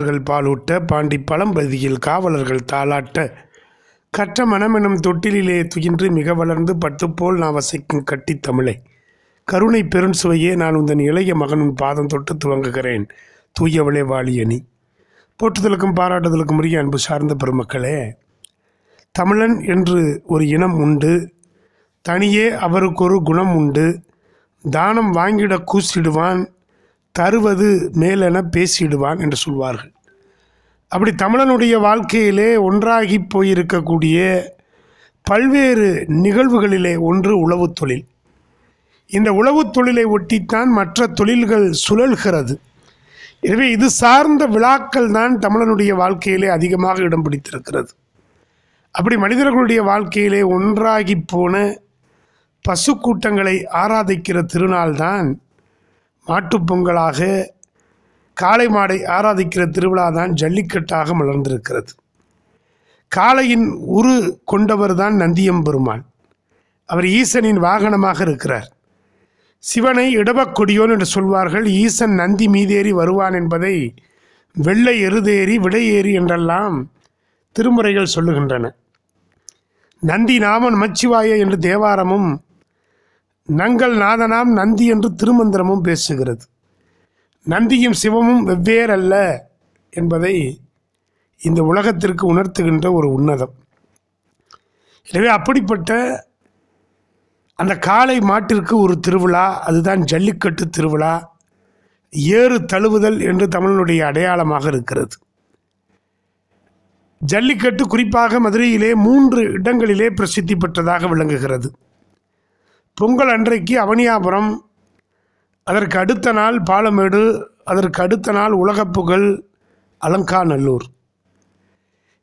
அவர்கள் பாலூட்ட பாண்டி பழம்பதியில் காவலர்கள் தாளாட்ட. கற்ற மனமெனும் தொட்டிலிலே துயின்று மிக வளர்ந்து பட்டுப்போல் நான் வசிக்கும் கட்டி தமிழை. கருணை பெருஞ்சுவையே நான் உந்தன் இளைய மகனும் பாதம் தொட்டு துவங்குகிறேன் தூயவளே வாலியணி போற்றுதலுக்கும் பாராட்டுதலுக்கும் உரிய அன்பு சார்ந்த பெருமக்களே தமிழன் என்று ஒரு இனம் உண்டு தனியே அவருக்கு ஒரு குணம் உண்டு தானம் வாங்கிட கூசிடுவான் தருவது மேலென பேசிடுவான் என்று சொல்வார்கள். அப்படி தமிழனுடைய வாழ்க்கையிலே ஒன்றாகி போயிருக்கக்கூடிய பல்வேறு நிகழ்வுகளிலே ஒன்று உழவுத் தொழில். இந்த உழவுத் தொழிலை ஒட்டித்தான் மற்ற தொழில்கள் சுழல்கிறது. எனவே இது சார்ந்த விழாக்கள் தான் தமிழனுடைய வாழ்க்கையிலே அதிகமாக இடம் பிடித்திருக்கிறது. அப்படி மனிதர்களுடைய வாழ்க்கையிலே ஒன்றாகி போன பசு கூட்டங்களை ஆராதிக்கிற திருநாள் தான் மாட்டுப்பொங்கலாக காளை மாடை ஆராதிக்கிற திருவிழா தான் ஜல்லிக்கட்டாக மலர்ந்திருக்கிறது. காளையின் உரு கொண்டவர் தான் நந்தியம்பெருமான் அவர் ஈசனின் வாகனமாக இருக்கிறார். சிவனை இடவக்கொடியோன் என்று சொல்வார்கள். ஈசன் நந்தி மீதேறி வருவான் என்பதை வெள்ளை எருதேறி விடையேறி என்றெல்லாம் திருமுறைகள் சொல்லுகின்றன. நந்தி நாமன் மச்சிவாய என்று தேவாரமும் நங்கள் நாதனாம் நந்தி என்று திருமந்திரமும் பேசுகிறது. நந்தியும் சிவமும் வெவ்வேறல்ல என்பதை இந்த உலகத்திற்கு உணர்த்துகின்ற ஒரு உன்னதம். எனவே அப்படிப்பட்ட அந்த காளை மாட்டிற்கு ஒரு திருவிழா அதுதான் ஜல்லிக்கட்டு திருவிழா ஏறு தழுவுதல் என்று தமிழனுடைய அடையாளமாக இருக்கிறது. ஜல்லிக்கட்டு குறிப்பாக மதுரையிலே மூன்று இடங்களிலே பிரசித்தி பெற்றதாக விளங்குகிறது. பொங்கல் அன்றைக்கு அவனியாபுரம் அதற்கு அடுத்த நாள் பாலமேடு அதற்கு அடுத்த நாள் உலகப்புகழ் அலங்காநல்லூர்.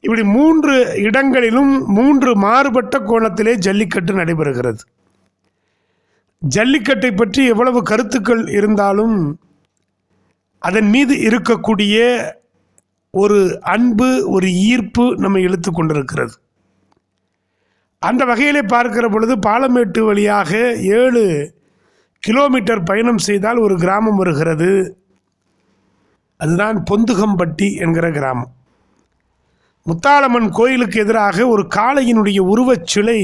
இப்படி மூன்று இடங்களிலும் மூன்று மாறுபட்ட கோணத்திலே ஜல்லிக்கட்டு நடைபெறுகிறது. ஜல்லிக்கட்டை பற்றி எவ்வளவு கருத்துக்கள் இருந்தாலும் அதன் மீது இருக்கக்கூடிய ஒரு அன்பு ஒரு ஈர்ப்பு நம்மை இழுத்து கொண்டிருக்கிறது. அந்த வகையிலே பார்க்கிற பொழுது பாலமேட்டு வழியாக ஏழு கிலோமீட்டர் பயணம் செய்தால் ஒரு கிராமம் வருகிறது. அதுதான் பொந்துகம்பட்டி என்கிற கிராமம். முத்தாளம்மன் கோயிலுக்கு எதிராக ஒரு காளையினுடைய உருவச் சிலை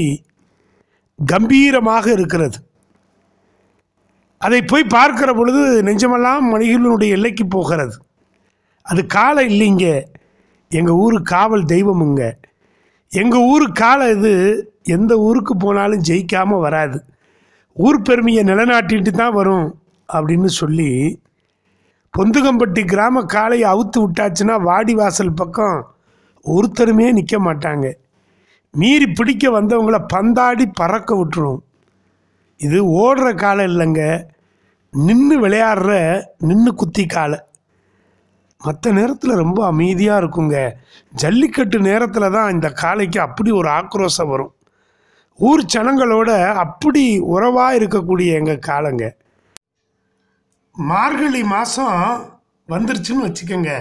கம்பீரமாக இருக்கிறது. அதை போய் பார்க்கிற பொழுது நெஞ்சமெல்லாம் மணிகளினுடைய எல்லைக்கு போகிறது. அது காலை இல்லைங்க. எங்கள் ஊர் காவல் தெய்வமுங்க எங்கள் ஊர் காலை இது எந்த ஊருக்கு போனாலும் ஜெயிக்காமல் வராது. ஊர் பெருமையை நிலநாட்டிட்டு தான் வரும் அப்படின்னு சொல்லி பொந்துகம்பட்டி கிராம காலையை அவுத்து விட்டாச்சுன்னா வாடி வாசல் பக்கம் ஒருத்தருமே நிற்க மாட்டாங்க. மீறி பிடிக்க வந்தவங்கள பந்தாடி பறக்க விட்டுரும். இது ஓடுற காலம் இல்லைங்க. நின்று விளையாடுற நின்று குத்தி காலை மற்ற நேரத்தில் ரொம்ப அமைதியாக இருக்குங்க. ஜல்லிக்கட்டு நேரத்தில் தான் இந்த காளைக்கு அப்படி ஒரு ஆக்ரோஷம் வரும். ஊர் ஜனங்களோட அப்படி உறவாக இருக்கக்கூடிய எங்கள் காலங்க மார்கழி மாதம் வந்துருச்சுன்னு வச்சுக்கோங்க.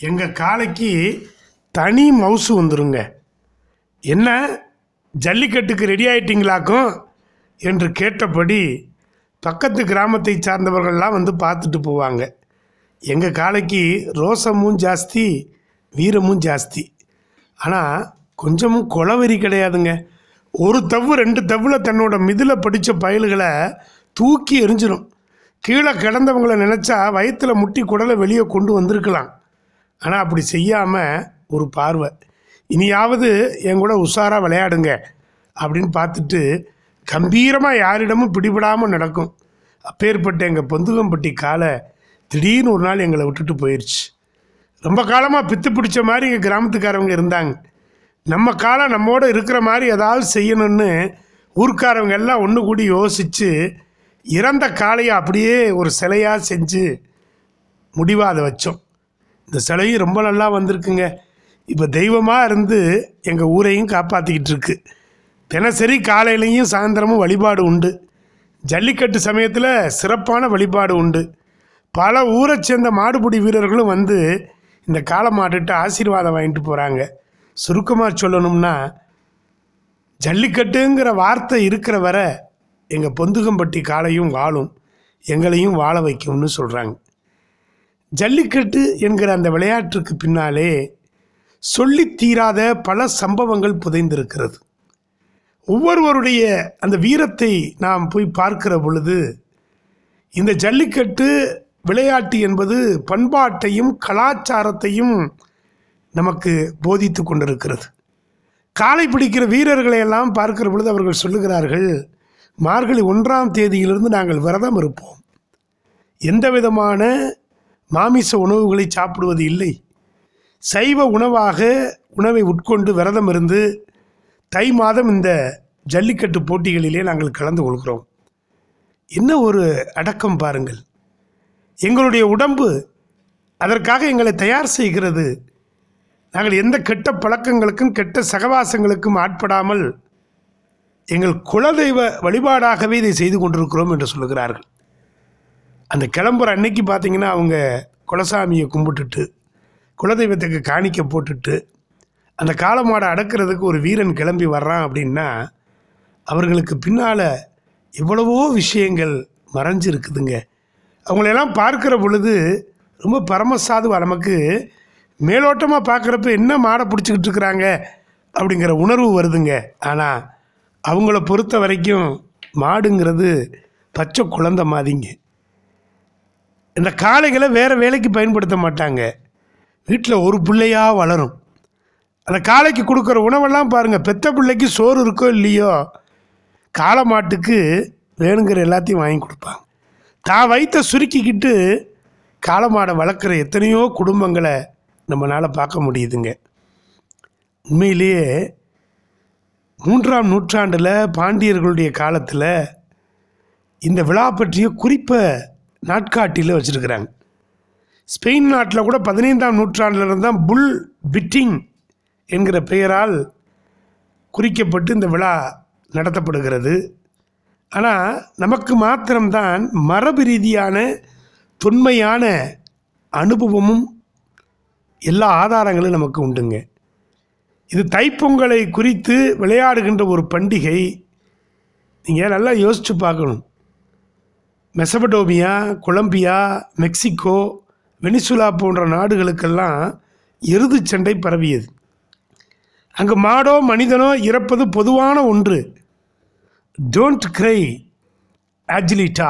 எங்கள் காளைக்கு தனி மவுசு வந்துருங்க. என்ன? ஜல்லிக்கட்டுக்கு ரெடி ஆயிட்டீங்களாக்கும் என்று கேட்டபடி பக்கத்து கிராமத்தை சார்ந்தவர்கள்லாம் வந்து பார்த்துட்டு போவாங்க. எங்கள் காளைக்கு ரோசமும் ஜாஸ்தி வீரமும் ஜாஸ்தி. ஆனால் கொஞ்சமும் கொலவெறி கிடையாதுங்க. ஒரு தவ்வு ரெண்டு தவ்வில் தன்னோட மிதில் படித்த பயல்களை தூக்கி எரிஞ்சிடும் கீழே கிடந்தவங்களை நினச்சா வயிற்றில் முட்டி குடலை வெளியே கொண்டு வந்திருக்கலாம். ஆனால் அப்படி செய்யாமல் ஒரு பார்வை. இனியாவது என் கூட உஷாராக விளையாடுங்க அப்படின்னு பார்த்துட்டு கம்பீரமாக யாரிடமும் பிடிபடாமல் நடக்கும். அப்பேற்பட்ட எங்கள் பொந்துகம்பட்டி காலை திடீர்னு ஒரு நாள் எங்களை விட்டுட்டு போயிடுச்சு ரொம்ப காலமாக பித்து பிடிச்ச மாதிரி எங்கள் கிராமத்துக்காரவங்க இருந்தாங்க. நம்ம காலம் நம்மோடு இருக்கிற மாதிரி ஏதாவது செய்யணும்னு ஊர்க்காரவங்க எல்லாம் ஒன்று கூடி யோசித்து இறந்த காளையை அப்படியே ஒரு சிலையாக செஞ்சு முடிவாக அதை வச்சோம். இந்த சிலையும் ரொம்ப நல்லா வந்திருக்குங்க. இப்போ தெய்வமாக இருந்து எங்கள் ஊரையும் காப்பாற்றிக்கிட்டு இருக்கு. தினசரி காலையிலையும் சாயந்தரமும் வழிபாடு உண்டு. ஜல்லிக்கட்டு சமயத்தில் சிறப்பான வழிபாடு உண்டு. பல ஊரை சேர்ந்த மாடுபிடி வீரர்களும் வந்து இந்த காளை மாட்டுட்டு ஆசீர்வாதம் வாங்கிட்டு போகிறாங்க சுருக்கமாக சொல்லணும்னா ஜல்லிக்கட்டுங்கிற வார்த்தை இருக்கிற வரை எங்கள் பொந்துகம்பட்டி காலையும் வாழும் எங்களையும் வாழ வைக்கும்னு சொல்கிறாங்க ஜல்லிக்கட்டு என்கிற அந்த விளையாட்டுக்கு பின்னாலே சொல்லி தீராத பல சம்பவங்கள் புதைந்திருக்கிறது. ஒவ்வொருவருடைய அந்த வீரத்தை நாம் போய் பார்க்கிற பொழுது இந்த ஜல்லிக்கட்டு விளையாட்டு என்பது பண்பாட்டையும் கலாச்சாரத்தையும் நமக்கு போதித்து கொண்டிருக்கிறது. காலை பிடிக்கிற வீரர்களை எல்லாம் பார்க்கிற பொழுது அவர்கள் சொல்லுகிறார்கள் மார்கழி ஒன்றாம் தேதியிலிருந்து நாங்கள் விரதம் இருப்போம். எந்த விதமான மாமிச உணவுகளை சாப்பிடுவது இல்லை. சைவ உணவாக உணவை உட்கொண்டு விரதம் இருந்து தை மாதம் இந்த ஜல்லிக்கட்டு போட்டிகளிலே நாங்கள் கலந்து கொள்கிறோம். என்ன ஒரு அடக்கம் பாருங்கள். எங்களுடைய உடம்பு அதற்காக எங்களை தயார் செய்கிறது. நாங்கள் எந்த கெட்ட பழக்கங்களுக்கும் கெட்ட சகவாசங்களுக்கும் ஆட்படாமல் எங்கள் குலதெய்வ வழிபாடாகவே இதை செய்து கொண்டிருக்கிறோம் என்று சொல்லுகிறார்கள். அந்த கிளம்புற அன்னைக்கு பார்த்தீங்கன்னா அவங்க குலசாமியை கும்பிட்டுட்டு குலதெய்வத்துக்கு காணிக்க போட்டுட்டு அந்த காலமாடை அடக்கிறதுக்கு ஒரு வீரன் கிளம்பி வர்றான் அப்படின்னா அவர்களுக்கு பின்னால் எவ்வளவோ விஷயங்கள் மறைஞ்சு அவங்களையெல்லாம் அவங்களெல்லாம் பார்க்குற பொழுது ரொம்ப பரமசாதுவா நமக்கு மேலோட்டமாக பார்க்குறப்ப என்ன மாடை பிடிச்சிக்கிட்டு இருக்கிறாங்க அப்படிங்கிற உணர்வு வருதுங்க. ஆனால் அவங்கள பொறுத்த வரைக்கும் மாடுங்கிறது பச்சை குழந்தை மாதிரிங்க. இந்த காளைகளை வேறு வேலைக்கு பயன்படுத்த மாட்டாங்க. வீட்டில் ஒரு பிள்ளையாக வளரும். அந்த காளைக்கு கொடுக்குற உணவெல்லாம் பாருங்கள் பெத்த பிள்ளைக்கு சோறு இருக்கோ இல்லையோ காளை மாட்டுக்கு வேணுங்கிற எல்லாத்தையும் வாங்கி கொடுப்பாங்க. தான் வைத்த சுருக்கிக்கிட்டு காலமாடை வளர்க்குற எத்தனையோ குடும்பங்களை நம்மளால் பார்க்க முடியுதுங்க. உண்மையிலேயே மூன்றாம் நூற்றாண்டில் பாண்டியர்களுடைய காலத்தில் இந்த விழா பற்றிய குறிப்பை நாட்காட்டியில் வச்சுருக்கிறாங்க. ஸ்பெயின் நாட்டில் கூட பதினைந்தாம் நூற்றாண்டில் இருந்தால் புல் பிட்டிங் என்கிற பெயரால் குறிக்கப்பட்டு இந்த விழா நடத்தப்படுகிறது. ஆனால் நமக்கு மாத்திரம்தான் மரபு ரீதியான தொன்மையான அனுபவமும் எல்லா ஆதாரங்களும் நமக்கு உண்டுங்க. இது தைப்பொங்கலை குறித்து விளையாடுகின்ற ஒரு பண்டிகை. நீங்கள் நல்லா யோசித்து பார்க்கணும். மெசபடோமியா கொலம்பியா மெக்சிகோ வெனிசுலா போன்ற நாடுகளுக்கெல்லாம் எருதுச் சண்டை பரவியது. அங்கு மாடோ மனிதனோ இறப்பது பொதுவான ஒன்று. Don't cry ஆஜிலிட்டா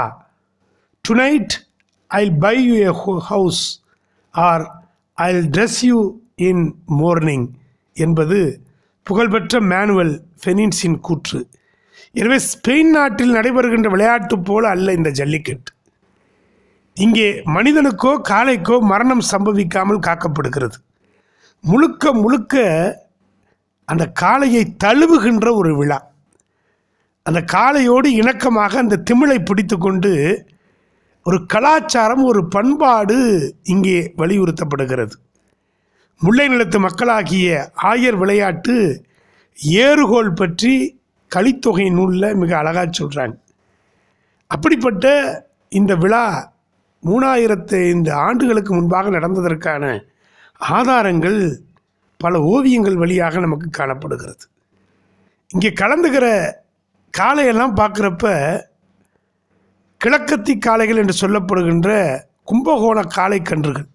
tonight I'll buy you a house or I'll dress you in morning என்பது புகழ்பெற்ற மேனுவல் ஃபெனின்ஸின் கூற்று. எனவே ஸ்பெயின் நாட்டில் நடைபெறுகின்ற விளையாட்டு போல அல்ல இந்த ஜல்லிக்கட்டு. இங்கே மனிதனுக்கோ காளைக்கோ மரணம் சம்பவிக்காமல் காக்கப்படுகிறது. முழுக்க முழுக்க அந்த காளையை தழுவுகின்ற ஒரு விழா. அந்த காளையோடு இணக்கமாக அந்த திமிழை பிடித்து கொண்டு ஒரு கலாச்சாரம் ஒரு பண்பாடு இங்கே வலியுறுத்தப்படுகிறது. முல்லை நிலத்து மக்களாகிய ஆயர் விளையாட்டு ஏறுகோல் பற்றி கலித்தொகை நூலில் மிக அழகாக சொல்கிறாங்க அப்படிப்பட்ட இந்த விழா மூணாயிரத்து ஐந்து ஆண்டுகளுக்கு முன்பாக நடந்ததற்கான ஆதாரங்கள் பல ஓவியங்கள் வழியாக நமக்கு காணப்படுகிறது. இங்கே கலந்துக்கிற காளையெல்லாம் பார்க்குறப்ப கிழக்கத்தி காளைகள் என்று சொல்லப்படுகின்ற கும்பகோண காளை கன்றுகள்.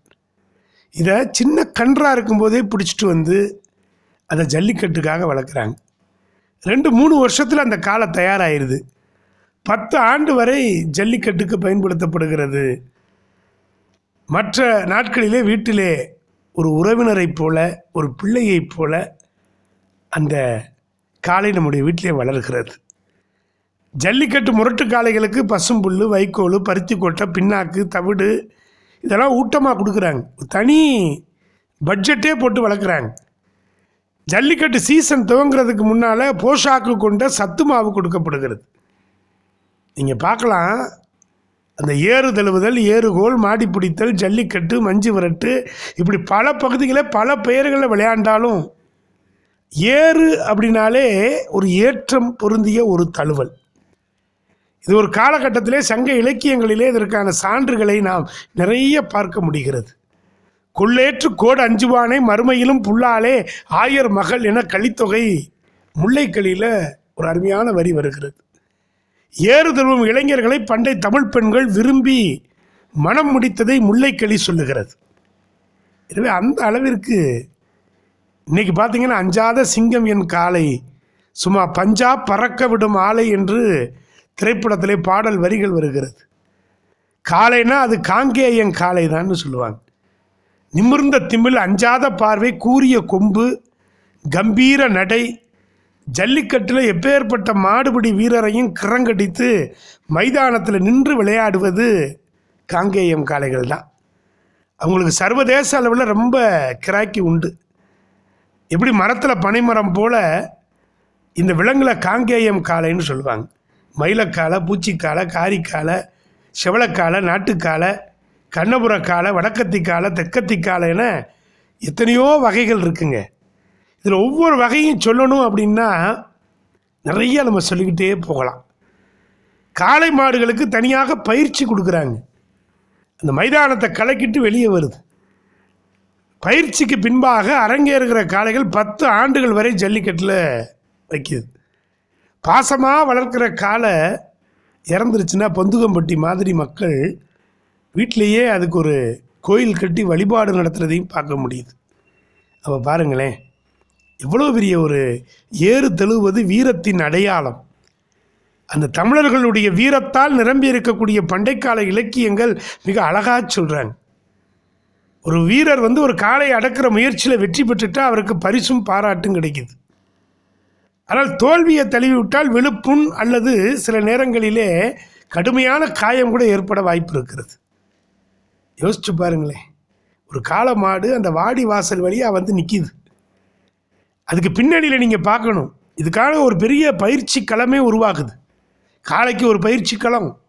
இதை சின்ன கன்றாக இருக்கும்போதே பிடிச்சிட்டு வந்து அதை ஜல்லிக்கட்டுக்காக வளர்க்குறாங்க. ரெண்டு மூணு வருஷத்தில் அந்த காளை தயாராகிடுது பத்து ஆண்டு வரை ஜல்லிக்கட்டுக்கு பயன்படுத்தப்படுகிறது. மற்ற நாட்களிலே வீட்டிலே ஒரு உறவினரைப் போல ஒரு பிள்ளையைப் போல அந்த காளை நம்முடைய வீட்டிலே வளர்கிறது. ஜல்லிக்கட்டு முரட்டு காளைகளுக்கு பசும்புல் வைக்கோல் பருத்தி கொட்டை பின்னாக்கு தவிடு இதெல்லாம் ஊட்டமாக கொடுக்குறாங்க. தனி பட்ஜெட்டே போட்டு வளர்க்குறாங்க. ஜல்லிக்கட்டு சீசன் துவங்குறதுக்கு முன்னால் போஷாக்கு கொண்ட சத்து மாவு கொடுக்கப்படுகிறது. நீங்கள் பார்க்கலாம். அந்த ஏறு தழுவுதல் ஏறுகோல் மாடி பிடித்தல் ஜல்லிக்கட்டு மஞ்சு விரட்டு இப்படி பல பகுதிகளை பல பெயர்களில் விளையாண்டாலும் ஏறு அப்படின்னாலே ஒரு ஏற்றம் பொருந்திய ஒரு தழுவல். இது ஒரு காலகட்டத்திலே சங்க இலக்கியங்களிலே இதற்கான சான்றுகளை நாம் நிறைய பார்க்க முடிகிறது. கொள்ளேற்று கோடு அஞ்சுவானை மறுமையிலும் புல்லாலே ஆயர் மகள் என கலித்தொகை முல்லைக்களியில் ஒரு அருமையான வரி வருகிறது. ஏறு தழுவும் இளைஞர்களை பண்டை தமிழ் பெண்கள் விரும்பி மனம் முடித்ததை முல்லைக்களி சொல்லுகிறது. எனவே அந்த அளவிற்கு இன்னைக்கு பார்த்தீங்கன்னா அஞ்சாத சிங்கம் என் காலை சும்மா பஞ்சா பறக்க விடும் ஆலை என்று திரைப்படத்திலே பாடல் வரிகள் வருகிறது. காலைனா அது காங்கேயன் காலை தான் சொல்லுவாங்க. நிமிர்ந்த திமில் அஞ்சாத பார்வை கூரிய கொம்பு கம்பீர நடை ஜல்லிக்கட்டில் எப்பேற்பட்ட மாடுபிடி வீரரையும் கிறங்கடித்து மைதானத்தில் நின்று விளையாடுவது காங்கேயம் காளைகள் தான். அவங்களுக்கு சர்வதேச அளவில் ரொம்ப கிராக்கி உண்டு. எப்படி மரத்தில் பனைமரம் போல் இந்த விலங்குல காங்கேயம் காளைன்னு சொல்லுவாங்க. மயிலக்காலை பூச்சிக்காலை காரிக்காலை செவளக்காலை நாட்டுக்காலை கண்ணபுரக்காலை வடக்கத்திக்காலை தெற்கத்திக்காலை என எத்தனையோ வகைகள் இருக்குங்க. இதில் ஒவ்வொரு வகையும் சொல்லணும் அப்படின்னா நிறைய நம்ம சொல்லிக்கிட்டே போகலாம். காளை மாடுகளுக்கு தனியாக பயிற்சி கொடுக்குறாங்க. அந்த மைதானத்தை கலக்கிட்டு வெளியே வருது. பயிற்சிக்கு பின்பாக அரங்கேறுகிற காளைகள் பத்து ஆண்டுகள் வரை ஜல்லிக்கட்டில் வைக்கிது. பாசமாக வளர்க்குற காலை இறந்துருச்சுன்னா பொந்துகம்பட்டி மாதிரி மக்கள் வீட்டிலையே அதுக்கு ஒரு கோயில் கட்டி வழிபாடு நடத்துகிறதையும் பார்க்க முடியுது. அப்போ பாருங்களேன் எவ்வளோ பெரிய ஒரு ஏறு தழுவது வீரத்தின் அடையாளம். அந்த தமிழர்களுடைய வீரத்தால் நிரம்பி இருக்கக்கூடிய பண்டைக்கால இலக்கியங்கள் மிக அழகாக சொல்கிறாங்க ஒரு வீரர் வந்து ஒரு காளையை அடக்கிற முயற்சியில் வெற்றி பெற்றுட்டா அவருக்கு பரிசும் பாராட்டும் கிடைக்குது. ஆனால் தோல்வியை தழுவி விட்டால் விழுப்புண் அல்லது சில நேரங்களிலே கடுமையான காயம் கூட ஏற்பட வாய்ப்பு இருக்கிறது. யோசிச்சு பாருங்களேன். ஒரு காளை மாடு அந்த வாடி வாசல் வழியாக வந்து நிற்கிது அதுக்கு பின்னணியில் நீங்கள் பார்க்கணும். இதுக்காக ஒரு பெரிய பயிற்சி களமே உருவாகுது. காளைக்கு ஒரு பயிற்சி களம்.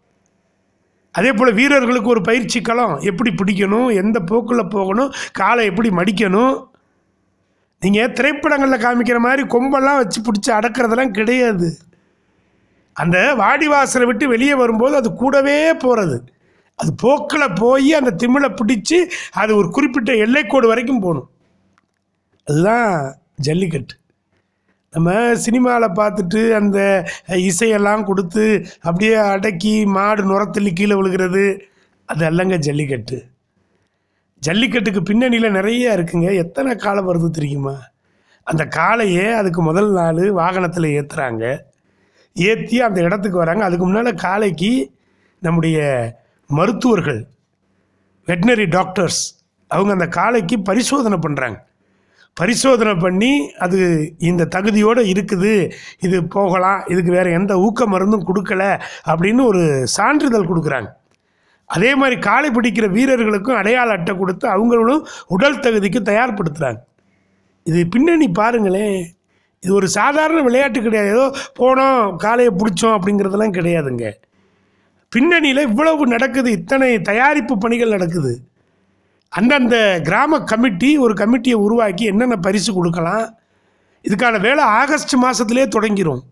அதே போல் வீரர்களுக்கு ஒரு பயிற்சி களம். எப்படி பிடிக்கணும்? எந்த போக்கில் போகணும்? காலை எப்படி மடிக்கணும்? நீங்கள் திரைப்படங்களில் காமிக்கிற மாதிரி கொம்பெல்லாம் வச்சு பிடிச்சி அடக்கிறதெல்லாம் கிடையாது. அந்த வாடிவாசலை விட்டு வெளியே வரும்போது அது கூடவே போகிறது அது போக்கில் போய் அந்த திமிழை பிடிச்சி அது ஒரு குறிப்பிட்ட எல்லைக்கோடு வரைக்கும் போகணும். அதுதான் ஜல்லிக்கட்டு. நம்ம சினிமாவில் பார்த்துட்டு அந்த இசையெல்லாம் கொடுத்து அப்படியே அடக்கி மாடு நுரத்தள்ளி கீழே விழுகிறது. அது அல்லங்க ஜல்லிக்கட்டு. ஜல்லிக்கட்டுக்கு பின்னணியில் நிறைய இருக்குங்க. எத்தனை காலை வருது தெரியுமா? அந்த காளையே அதுக்கு முதல் நாள் வாகனத்தில் ஏற்றுறாங்க ஏற்றி அந்த இடத்துக்கு வராங்க. அதுக்கு முன்னால் காளைக்கு நம்முடைய மருத்துவர்கள் வெட்டினரி டாக்டர்ஸ் அவங்க அந்த காளைக்கு பரிசோதனை பண்ணுறாங்க பரிசோதனை பண்ணி அது இந்த தகுதியோடு இருக்குது. இது போகலாம். இதுக்கு வேறு எந்த ஊக்க மருந்தும் கொடுக்கல அப்படின்னு ஒரு சான்றிதழ் கொடுக்குறாங்க. அதே மாதிரி காளை பிடிக்கிற வீரர்களுக்கும் அடையாள அட்டை கொடுத்து அவங்களும் உடல் தகுதிக்கு தயார்படுத்துகிறாங்க இது பின்னணி பாருங்களேன். இது ஒரு சாதாரண விளையாட்டு கிடையாது. ஏதோ போனோம் காளையை பிடிச்சோம் அப்படிங்கிறதெல்லாம் கிடையாதுங்க. பின்னணியில் இவ்வளவு நடக்குது. இத்தனை தயாரிப்பு பணிகள் நடக்குது. அந்தந்த கிராம கமிட்டி ஒரு கமிட்டியை உருவாக்கி என்னென்ன பரிசு கொடுக்கலாம். இதுக்கான வேலை ஆகஸ்ட் மாதத்துலேயே தொடங்கிரும்.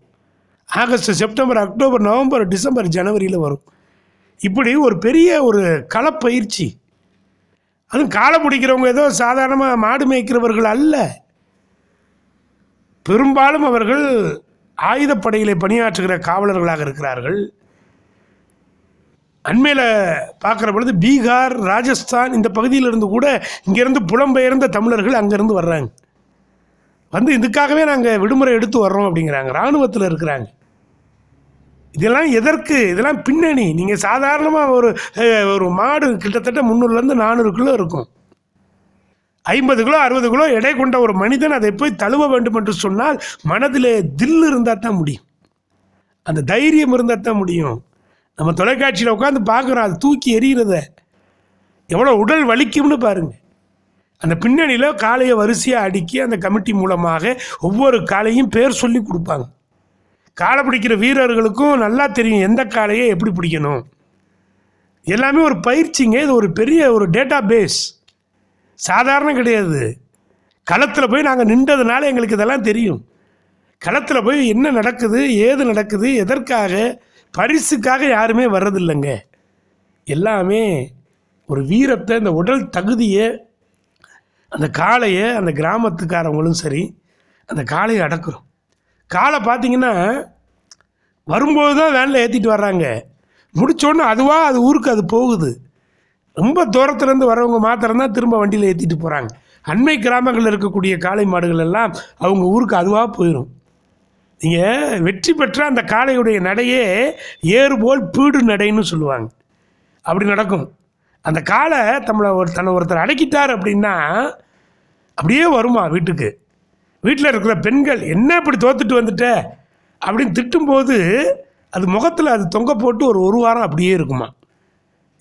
August September October November December ஜனவரியில் வரும். இப்படி ஒரு பெரிய ஒரு களப்பயிற்சி. அதுவும் காலை பிடிக்கிறவங்க ஏதோ சாதாரணமாக மாடு மேய்க்கிறவர்கள் அல்ல. பெரும்பாலும் அவர்கள் ஆயுதப்படையிலே பணியாற்றுகிற காவலர்களாக இருக்கிறார்கள். அண்மையில் பார்க்குற பொழுது பீகார் ராஜஸ்தான் இந்த பகுதியிலிருந்து கூட இங்கேருந்து புலம்பெயர்ந்த தமிழர்கள் அங்கேருந்து வர்றாங்க. வந்து இதுக்காகவே நாங்கள் விடுமுறை எடுத்து வர்றோம் அப்படிங்கிறாங்க. இராணுவத்தில் இருக்கிறாங்க. இதெல்லாம் எதற்கு? இதெல்லாம் பின்னணி. நீங்கள் சாதாரணமாக ஒரு ஒரு மாடு கிட்டத்தட்ட முந்நூறுலேருந்து நானூறு கிலோ இருக்கும். ஐம்பது கிலோ அறுபது கிலோ எடை கொண்ட ஒரு மனிதன் அதை போய் தழுவ வேண்டும் என்று சொன்னால் மனதில் தில் இருந்தால் தான் முடியும். அந்த தைரியம் இருந்தால் தான் முடியும். நம்ம தொலைக்காட்சியில் உட்காந்து பார்க்குறோம் அது தூக்கி எறிகிறத எவ்வளோ உடல் வலிக்கும்னு பாருங்கள் அந்த பின்னணியில் காளையை வரிசையாக அடுக்கி அந்த கமிட்டி மூலமாக ஒவ்வொரு காளையும் பேர் சொல்லி கொடுப்பாங்க. காளை பிடிக்கிற வீரர்களுக்கும் நல்லா தெரியும் எந்த காளையை எப்படி பிடிக்கணும். எல்லாமே ஒரு பயிற்சிங்க இது ஒரு பெரிய ஒரு டேட்டா பேஸ் சாதாரணம் கிடையாது. களத்தில் போய் நாங்கள் நின்றதுனால எங்களுக்கு இதெல்லாம் தெரியும். களத்தில் போய் என்ன நடக்குது ஏது நடக்குது எதற்காக பரிசுக்காக யாருமே வர்றதில்லைங்க. எல்லாமே ஒரு வீரத்தை இந்த உடல் தகுதியை அந்த காளையை அந்த கிராமத்துக்காரவங்களும் சரி அந்த காளையை அடக்குறோம். காளை பார்த்தீங்கன்னா வரும்போது தான் வேனில் ஏற்றிட்டு வர்றாங்க. முடிச்சோடனே அதுவாக அது ஊருக்கு அது போகுது. ரொம்ப தூரத்துலேருந்து வரவங்க மாத்திரம்தான் திரும்ப வண்டியில் ஏற்றிட்டு போகிறாங்க அண்மை கிராமங்களில் இருக்கக்கூடிய காளை மாடுகள் எல்லாம் அவங்க ஊருக்கு அதுவாக போயிடும் நீங்கள் வெற்றி பெற்ற அந்த காளையுடைய நடையே ஏறுபோல் பீடு நடைன்னு சொல்லுவாங்க. அப்படி நடக்கும். அந்த காளை தம்மளை ஒரு தன்னை ஒருத்தர் அடக்கிட்டார் அப்படின்னா அப்படியே வருமா வீட்டுக்கு? வீட்டில் இருக்கிற பெண்கள் என்ன இப்படி தோத்துட்டு வந்துட்ட? அப்படின்னு திட்டும்போது அது முகத்தில் அது தொங்க போட்டு ஒரு ஒரு வாரம் அப்படியே இருக்குமா?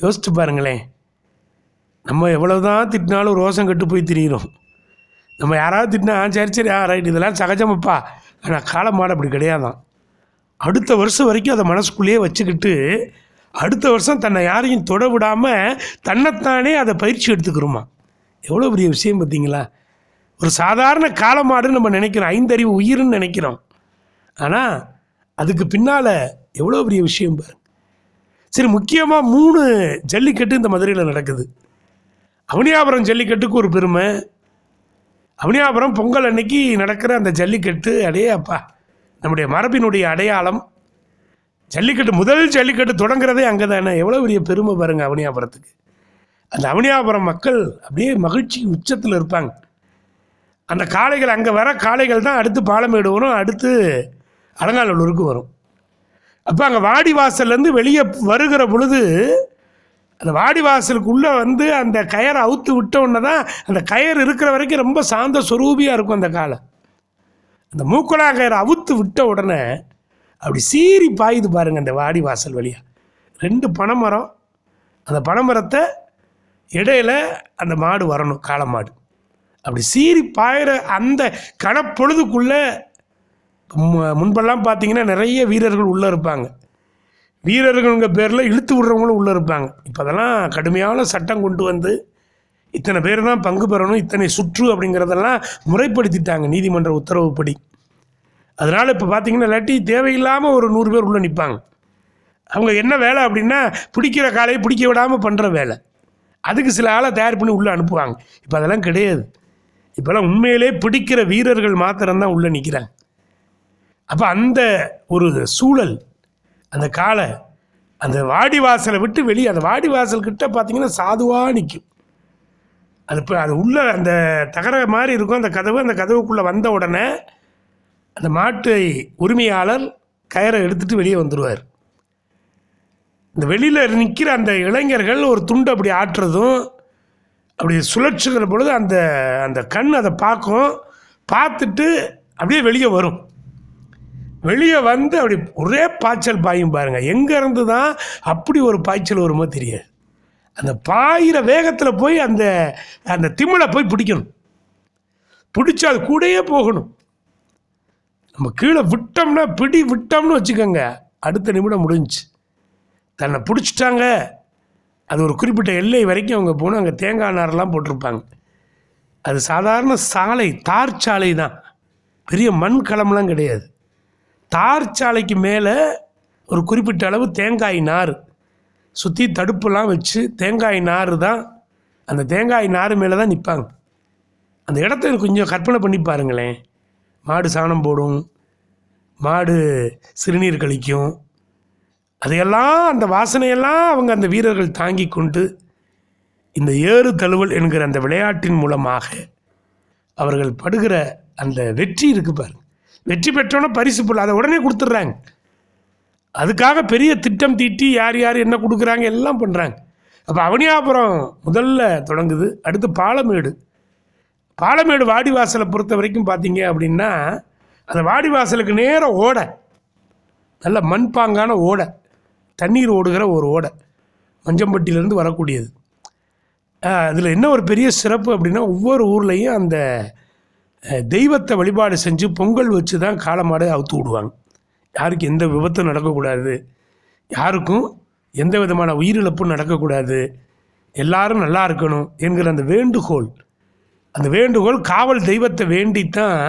யோசிச்சு பாருங்களேன். நம்ம எவ்வளோ தான் திட்டினாலும் ரோசம் கட்டு போய் திரியிறோம். நம்ம யாராவது திட்டினா சரி சரி ஆ ரைட் இதெல்லாம் சகஜமப்பா. ஆனால் காளை மாடு அப்படி கிடையாதான். அடுத்த வருஷம் வரைக்கும் அதை மனசுக்குள்ளேயே வச்சுக்கிட்டு அடுத்த வருஷம் தன்னை யாரையும் தொட விடாமல் தன்னைத்தானே அதை பயிற்சி எடுத்துக்கிறோமா? எவ்வளோ பெரிய விஷயம் பார்த்தீங்களா? ஒரு சாதாரண காலமாடுன்னு நம்ம நினைக்கிறோம். ஐந்தறிவு உயிர்னு நினைக்கிறோம். ஆனால் அதுக்கு பின்னால் எவ்வளோ பெரிய விஷயம் பாருங்க. சரி முக்கியமாக மூணு ஜல்லிக்கட்டு இந்த மதுரையில் நடக்குது. அவனியாபுரம் ஜல்லிக்கட்டுக்கு ஒரு பெருமை. அவனியாபுரம் பொங்கல் அன்னைக்கு நடக்கிற அந்த ஜல்லிக்கட்டு அடே அப்பா நம்முடைய மரபினுடைய அடையாளம். ஜல்லிக்கட்டு முதல் ஜல்லிக்கட்டு தொடங்குறதே அங்கே தானே எவ்வளோ பெரிய பெருமை பாருங்க அவனியாபுரத்துக்கு. அந்த அவனியாபுரம் மக்கள் அப்படியே மகிழ்ச்சி உச்சத்தில் இருப்பாங்க. அந்த காளைகள் அங்கே வர காளைகள் தான் அடுத்து பாலமேடு வரும் அடுத்து அலங்காநல்லூருக்கு வரும். அப்போ அங்கே வாடி வாசல்லேருந்து வெளியே வருகிற பொழுது அந்த வாடி வாசலுக்குள்ளே வந்து அந்த கயரை அவுத்து விட்ட உடனே தான் அந்த கயர் இருக்கிற வரைக்கும் ரொம்ப சாந்த சுரூபியாக இருக்கும் அந்த காலை அந்த மூக்குலா கயரை அவுத்து விட்ட உடனே அப்படி சீறி பாயுது பாருங்கள் அந்த வாடி வாசல் வழியாக ரெண்டு பனைமரம் அந்த பனைமரத்தை இடையில அந்த மாடு வரணும் காளை மாடு. அப்படி சீறி பாயிற அந்த கணப்பொழுதுக்குள்ளே மு- முன்பெல்லாம் பார்த்தீங்கன்னா நிறைய வீரர்கள் உள்ளே இருப்பாங்க. வீரர்கள்ங்க பேரில் இழுத்து விடுறவங்களும் உள்ளே இருப்பாங்க. இப்போ அதெல்லாம் கடுமையான சட்டம் கொண்டு வந்து இத்தனை பேர் தான் பங்கு பெறணும் இத்தனை சுற்று அப்படிங்கிறதெல்லாம் முறைப்படுத்திட்டாங்க நீதிமன்ற உத்தரவுப்படி. அதனால் இப்போ பார்த்தீங்கன்னா இல்லாட்டி தேவையில்லாமல் ஒரு நூறு பேர் உள்ளே நிற்பாங்க அவங்க என்ன வேலை அப்படின்னா பிடிக்கிற காலையை பிடிக்க விடாமல் பண்ணுற வேலை. அதுக்கு சில ஆளை தயார் பண்ணி உள்ளே அனுப்புவாங்க. இப்போ அதெல்லாம் கிடையாது. இப்போல்லாம் உண்மையிலே பிடிக்கிற வீரர்கள் மாத்திரம்தான் உள்ளே நிற்கிறாங்க அப்போ அந்த ஒரு சூழல் அந்த காலை அந்த வாடி வாசலை விட்டு வெளியே அந்த வாடி வாசல் கிட்ட பார்த்தீங்கன்னா சாதுவாக நிற்கும் அது இப்போ அது உள்ள அந்த தகர மாதிரி இருக்கும் அந்த கதவு அந்த கதவுக்குள்ளே வந்த உடனே அந்த மாட்டு உரிமையாளர் கயரை எடுத்துகிட்டு வெளியே வந்துடுவார் இந்த வெளியில் நிற்கிற அந்த இளைஞர்கள் ஒரு துண்டு அப்படி ஆட்டுறதும் அப்படி சுழற்சிக்கிற பொழுது அந்த அந்த கண் அதை பார்க்கும் பார்த்துட்டு அப்படியே வெளியே வரும். வெளியே வந்து அப்படி ஒரே பாய்ச்சல் பாயும் பாருங்கள் எங்கேருந்து தான் அப்படி ஒரு பாய்ச்சல் வருமோ தெரியாது. அந்த பாயிற வேகத்தில் போய் அந்த அந்த திமிலை போய் பிடிக்கணும். பிடிச்சி அது கூடயே போகணும். நம்ம கீழே விட்டோம்னா பிடி விட்டோம்னு வச்சுக்கோங்க. அடுத்த நிமிடம் முடிஞ்சுச்சு. தன்னை பிடிச்சிட்டாங்க. அது ஒரு குறிப்பிட்ட எல்லை வரைக்கும் அவங்க போனால் அங்கே தேங்காய் நாரெலாம் போட்டிருப்பாங்க. அது சாதாரண சாலை தார் சாலை தான். பெரிய மண் களம்லாம் கிடையாது. தார் சாலைக்கு மேலே ஒரு குறிப்பிட்ட அளவு தேங்காய் நார் சுற்றி தடுப்புலாம் வச்சு தேங்காய் நார் தான் அந்த தேங்காய் நார் மேலே தான் நிற்பாங்க அந்த இடத்த கொஞ்சம் கற்பனை பண்ணி பாருங்களேன். மாடு சாணம் போடும் மாடு சிறுநீர் கழிக்கும் அதையெல்லாம் அந்த வாசனையெல்லாம் அவங்க அந்த வீரர்கள் தாங்கி கொண்டு இந்த ஏறு தழுவல் என்கிற அந்த விளையாட்டின் மூலமாக அவர்கள் படுகிற அந்த வெற்றி இருக்கு பாருங்க. வெற்றி பெற்றோன்னா பரிசு பொருள் அதை உடனே கொடுத்துட்றாங்க. அதுக்காக பெரிய திட்டம் தீட்டி யார் யார் என்ன கொடுக்குறாங்க எல்லாம் பண்ணுறாங்க அப்போ அவனியாபுரம் முதல்ல தொடங்குது அடுத்து பாலமேடு. பாலமேடு வாடிவாசலை பொறுத்த வரைக்கும் பார்த்தீங்க அப்படின்னா அந்த வாடிவாசலுக்கு நேரம் ஓடை. நல்ல மண்பாங்கான ஓடை. தண்ணீர் ஓடுகிற ஒரு ஓடை மஞ்சம்பட்டியிலேருந்து வரக்கூடியது. அதில் என்ன ஒரு பெரிய சிறப்பு அப்படின்னா ஒவ்வொரு ஊர்லேயும் அந்த தெய்வத்தை வழிபாடு செஞ்சு பொங்கல் வச்சு தான் காலமாடு அவுத்து விடுவாங்க. யாருக்கு எந்த விபத்தும் நடக்கக்கூடாது. யாருக்கும் எந்த விதமான உயிரிழப்பும் நடக்கக்கூடாது. எல்லாரும் நல்லா இருக்கணும் என்கிற அந்த வேண்டுகோள். அந்த வேண்டுகோள் காவல் தெய்வத்தை வேண்டித்தான்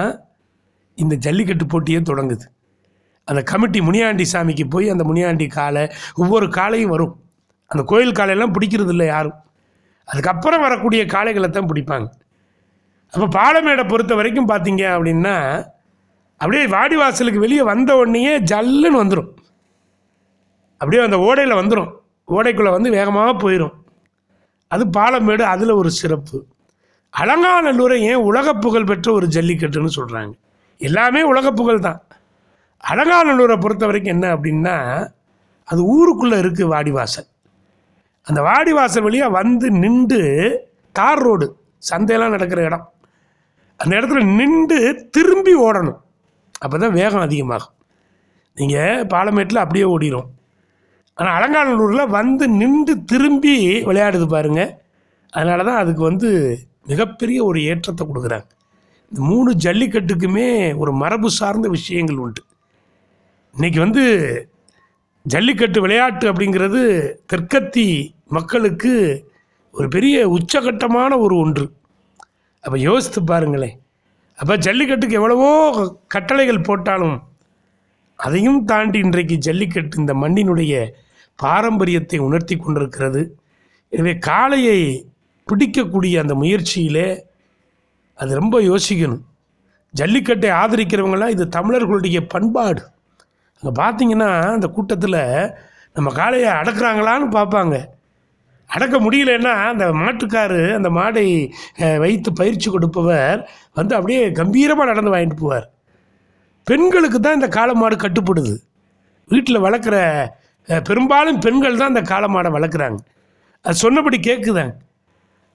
இந்த ஜல்லிக்கட்டு போட்டியே தொடங்குது. அந்த கமிட்டி முனியாண்டி சாமிக்கு போய் அந்த முனியாண்டி காலை ஒவ்வொரு காளையும் வரும். அந்த கோயில் காளையெல்லாம் பிடிக்கிறது இல்லை யாரும். அதுக்கப்புறம் வரக்கூடிய காளைகளை தான் பிடிப்பாங்க. அப்போ பாலமேடை பொறுத்த வரைக்கும் பார்த்தீங்க அப்படின்னா அப்படியே வாடிவாசலுக்கு வெளியே வந்த உடனேயே ஜல்லுன்னு வந்துடும் அப்படியே அந்த ஓடையில் வந்துடும் ஓடைக்குள்ளே வந்து வேகமாக போயிடும் அது பாலமேடு அதில் ஒரு சிறப்பு. அலங்காநல்லூரை ஏன் உலக புகழ் பெற்ற ஒரு ஜல்லிக்கட்டுன்னு சொல்கிறாங்க எல்லாமே உலக புகழ் தான். அலங்காநல்லூரை பொறுத்த வரைக்கும் என்ன அப்படின்னா அது ஊருக்குள்ளே இருக்குது வாடிவாசல். அந்த வாடிவாசல் வழியாக வந்து நின்று தார் ரோடு சந்தையெல்லாம் நடக்கிற இடம். அந்த இடத்துல நின்று திரும்பி ஓடணும். அப்போ தான் வேகம் அதிகமாகும். நீங்கள் பாலமேட்டில் அப்படியே ஓடிடும் ஆனால் அலங்காநல்லூரில் வந்து நின்று திரும்பி விளையாடுது பாருங்கள் அதனால தான் அதுக்கு வந்து மிகப்பெரிய ஒரு ஏற்றத்தை கொடுக்குறாங்க. இந்த மூணு ஜல்லிக்கட்டுக்குமே ஒரு மரபு சார்ந்த விஷயங்கள் உண்டு. இன்னைக்கு வந்து ஜல்லிக்கட்டு விளையாட்டு அப்படிங்கிறது தெற்கத்தி மக்களுக்கு ஒரு பெரிய உச்சகட்டமான ஒரு ஒன்று. அப்போ யோசித்து பாருங்களேன். அப்போ ஜல்லிக்கட்டுக்கு எவ்வளவோ கட்டளைகள் போட்டாலும் அதையும் தாண்டி இன்றைக்கு ஜல்லிக்கட்டு இந்த மண்ணினுடைய பாரம்பரியத்தை உணர்த்தி கொண்டிருக்கிறது. எனவே காளையை பிடிக்கக்கூடிய அந்த முயற்சியிலே அது ரொம்ப யோசிக்கணும். ஜல்லிக்கட்டை ஆதரிக்கிறவங்களாம் இது தமிழர்களுடைய பண்பாடு. அங்கே பார்த்தீங்கன்னா அந்த கூட்டத்தில் நம்ம காளையை அடக்குறாங்களான்னு பார்ப்பாங்க அடக்க முடியலன்னா அந்த மாட்டுக்காரு அந்த மாடை வைத்து பயிற்சி கொடுப்பவர் வந்து அப்படியே கம்பீரமாக நடந்து வாங்கிட்டு போவார். பெண்களுக்கு தான் இந்த காளை மாடு கட்டுப்படுது. வீட்டில் வளர்க்குற பெரும்பாலும் பெண்கள் தான் இந்த காளை மாடை வளர்க்குறாங்க. அது சொன்னபடி கேட்குதாங்க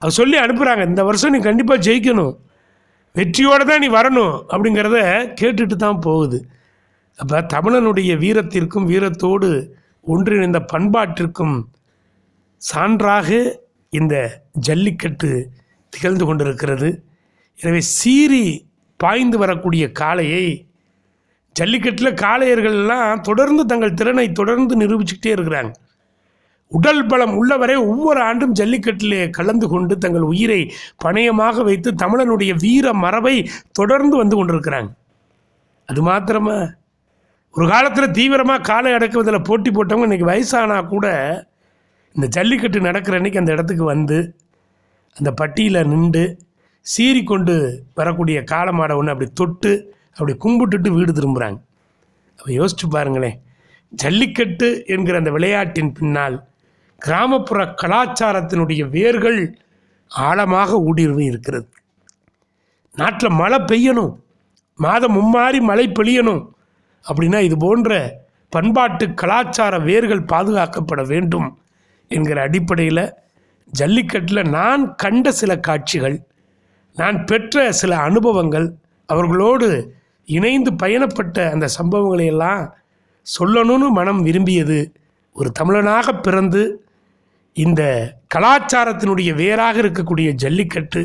அது சொல்லி அனுப்புகிறாங்க இந்த வருஷம் நீ கண்டிப்பாக ஜெயிக்கணும். வெற்றியோடு தான் நீ வரணும். அப்படிங்கிறத கேட்டுட்டு தான் போகுது. அப்போ தமிழனுடைய வீரத்திற்கும் வீரத்தோடு ஒன்றிணைந்த பண்பாட்டிற்கும் சான்றாக இந்த ஜல்லிக்கட்டு திகழ்ந்து கொண்டிருக்கிறது. எனவே சீறி பாய்ந்து வரக்கூடிய காளையை ஜல்லிக்கட்டில் காளையர்கள்லாம் தொடர்ந்து தங்கள் திறனை தொடர்ந்து நிரூபிச்சுக்கிட்டே இருக்கிறாங்க. உடல் பலம் உள்ளவரை ஒவ்வொரு ஆண்டும் ஜல்லிக்கட்டிலே கலந்து கொண்டு தங்கள் உயிரை பணயமாக வைத்து தமிழனுடைய வீர மரபை தொடர்ந்து வந்து கொண்டிருக்கிறாங்க. அது மாத்திரமா ஒரு காலத்தில் தீவிரமாக காலை அடக்குவதில் போட்டி போட்டவங்க இன்றைக்கி வயசானா கூட இந்த ஜல்லிக்கட்டு நடக்கிற அன்னைக்கு அந்த இடத்துக்கு வந்து அந்த பட்டியில் நின்று சீறி கொண்டு வரக்கூடிய காலமாட ஒன்று அப்படி தொட்டு அப்படி கும்பிட்டுட்டு வீடு திரும்புகிறாங்க அப்போ யோசிச்சு பாருங்களேன். ஜல்லிக்கட்டு என்கிற அந்த விளையாட்டின் பின்னால் கிராமப்புற கலாச்சாரத்தினுடைய வேர்கள் ஆழமாக ஊடுருவி இருக்கிறது. நாட்டில் மழை பெய்யணும். மாதம் மும்மாறி மழை பெய்யணும். அப்படின்னா இது போன்ற பண்பாட்டு கலாச்சார வேர்கள் பாதுகாக்கப்பட வேண்டும் என்கிற அடிப்படையில் ஜல்லிக்கட்டில் நான் கண்ட சில காட்சிகள் நான் பெற்ற சில அனுபவங்கள் அவர்களோடு இணைந்து பயணப்பட்ட அந்த சம்பவங்களை எல்லாம் சொல்லணும்னு மனம் விரும்பியது ஒரு தமிழனாக பிறந்து இந்த கலாச்சாரத்தினுடைய வேராக இருக்கக்கூடிய ஜல்லிக்கட்டு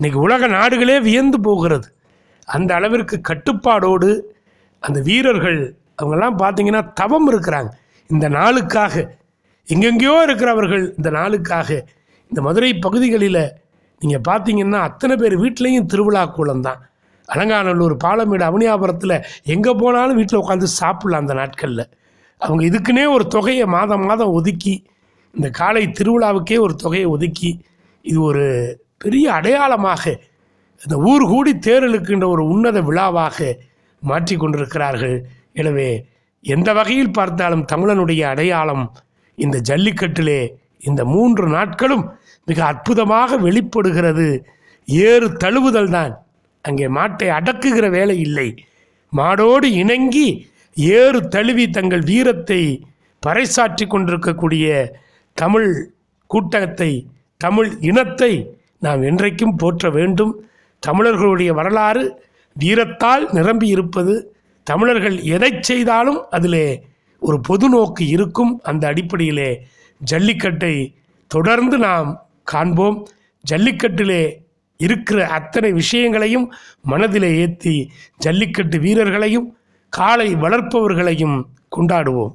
இன்றைக்கி உலக நாடுகளே வியந்து போகிறது. அந்த அளவிற்கு கட்டுப்பாடோடு அந்த வீரர்கள் அவங்கெல்லாம் பார்த்தீங்கன்னா தவம் இருக்கிறாங்க. இந்த நாளுக்காக எங்கெங்கேயோ இருக்கிறவர்கள் இந்த நாளுக்காக இந்த மதுரை பகுதிகளில் நீங்கள் பார்த்தீங்கன்னா அத்தனை பேர் வீட்லேயும் திருவிழா கூலம் தான். அலங்காநல்லூர் பாலமேடு அவனியாபுரத்தில் எங்கே போனாலும் வீட்டில் உட்காந்து சாப்பிடலாம் அந்த நாட்களில். அவங்க இதுக்குன்னே ஒரு தொகையை மாதம் மாதம் ஒதுக்கி இந்த காலை திருவிழாவுக்கே ஒரு தொகையை ஒதுக்கி இது ஒரு பெரிய அடையாளமாக இந்த ஊர் கூடி தேரலுக்கின்ற ஒரு உன்னத விழாவாக மாற்றி கொண்டிருக்கிறார்கள். எனவே எந்த வகையில் பார்த்தாலும் தமிழனுடைய அடையாளம் இந்த ஜல்லிக்கட்டிலே இந்த மூன்று நாட்களும் மிக அற்புதமாக வெளிப்படுகிறது. ஏறு தழுவுதல் தான். அங்கே மாட்டை அடக்குகிற வேலை இல்லை. மாடோடு இணங்கி ஏறு தழுவி தங்கள் வீரத்தை பறைசாற்றி கொண்டிருக்கக்கூடிய தமிழ் கூட்டத்தை தமிழ் இனத்தை நாம் என்றைக்கும் போற்ற வேண்டும். தமிழர்களுடைய வரலாறு வீரத்தால் நிரம்பி இருப்பது தமிழர்கள் எதை செய்தாலும் அதிலே ஒரு பொது நோக்கு இருக்கும். அந்த அடிப்படையிலே ஜல்லிக்கட்டை தொடர்ந்து நாம் காண்போம். ஜல்லிக்கட்டிலே இருக்கிற அத்தனை விஷயங்களையும் மனதிலே ஏற்றி ஜல்லிக்கட்டு வீரர்களையும் காலை வளர்ப்பவர்களையும் கொண்டாடுவோம்.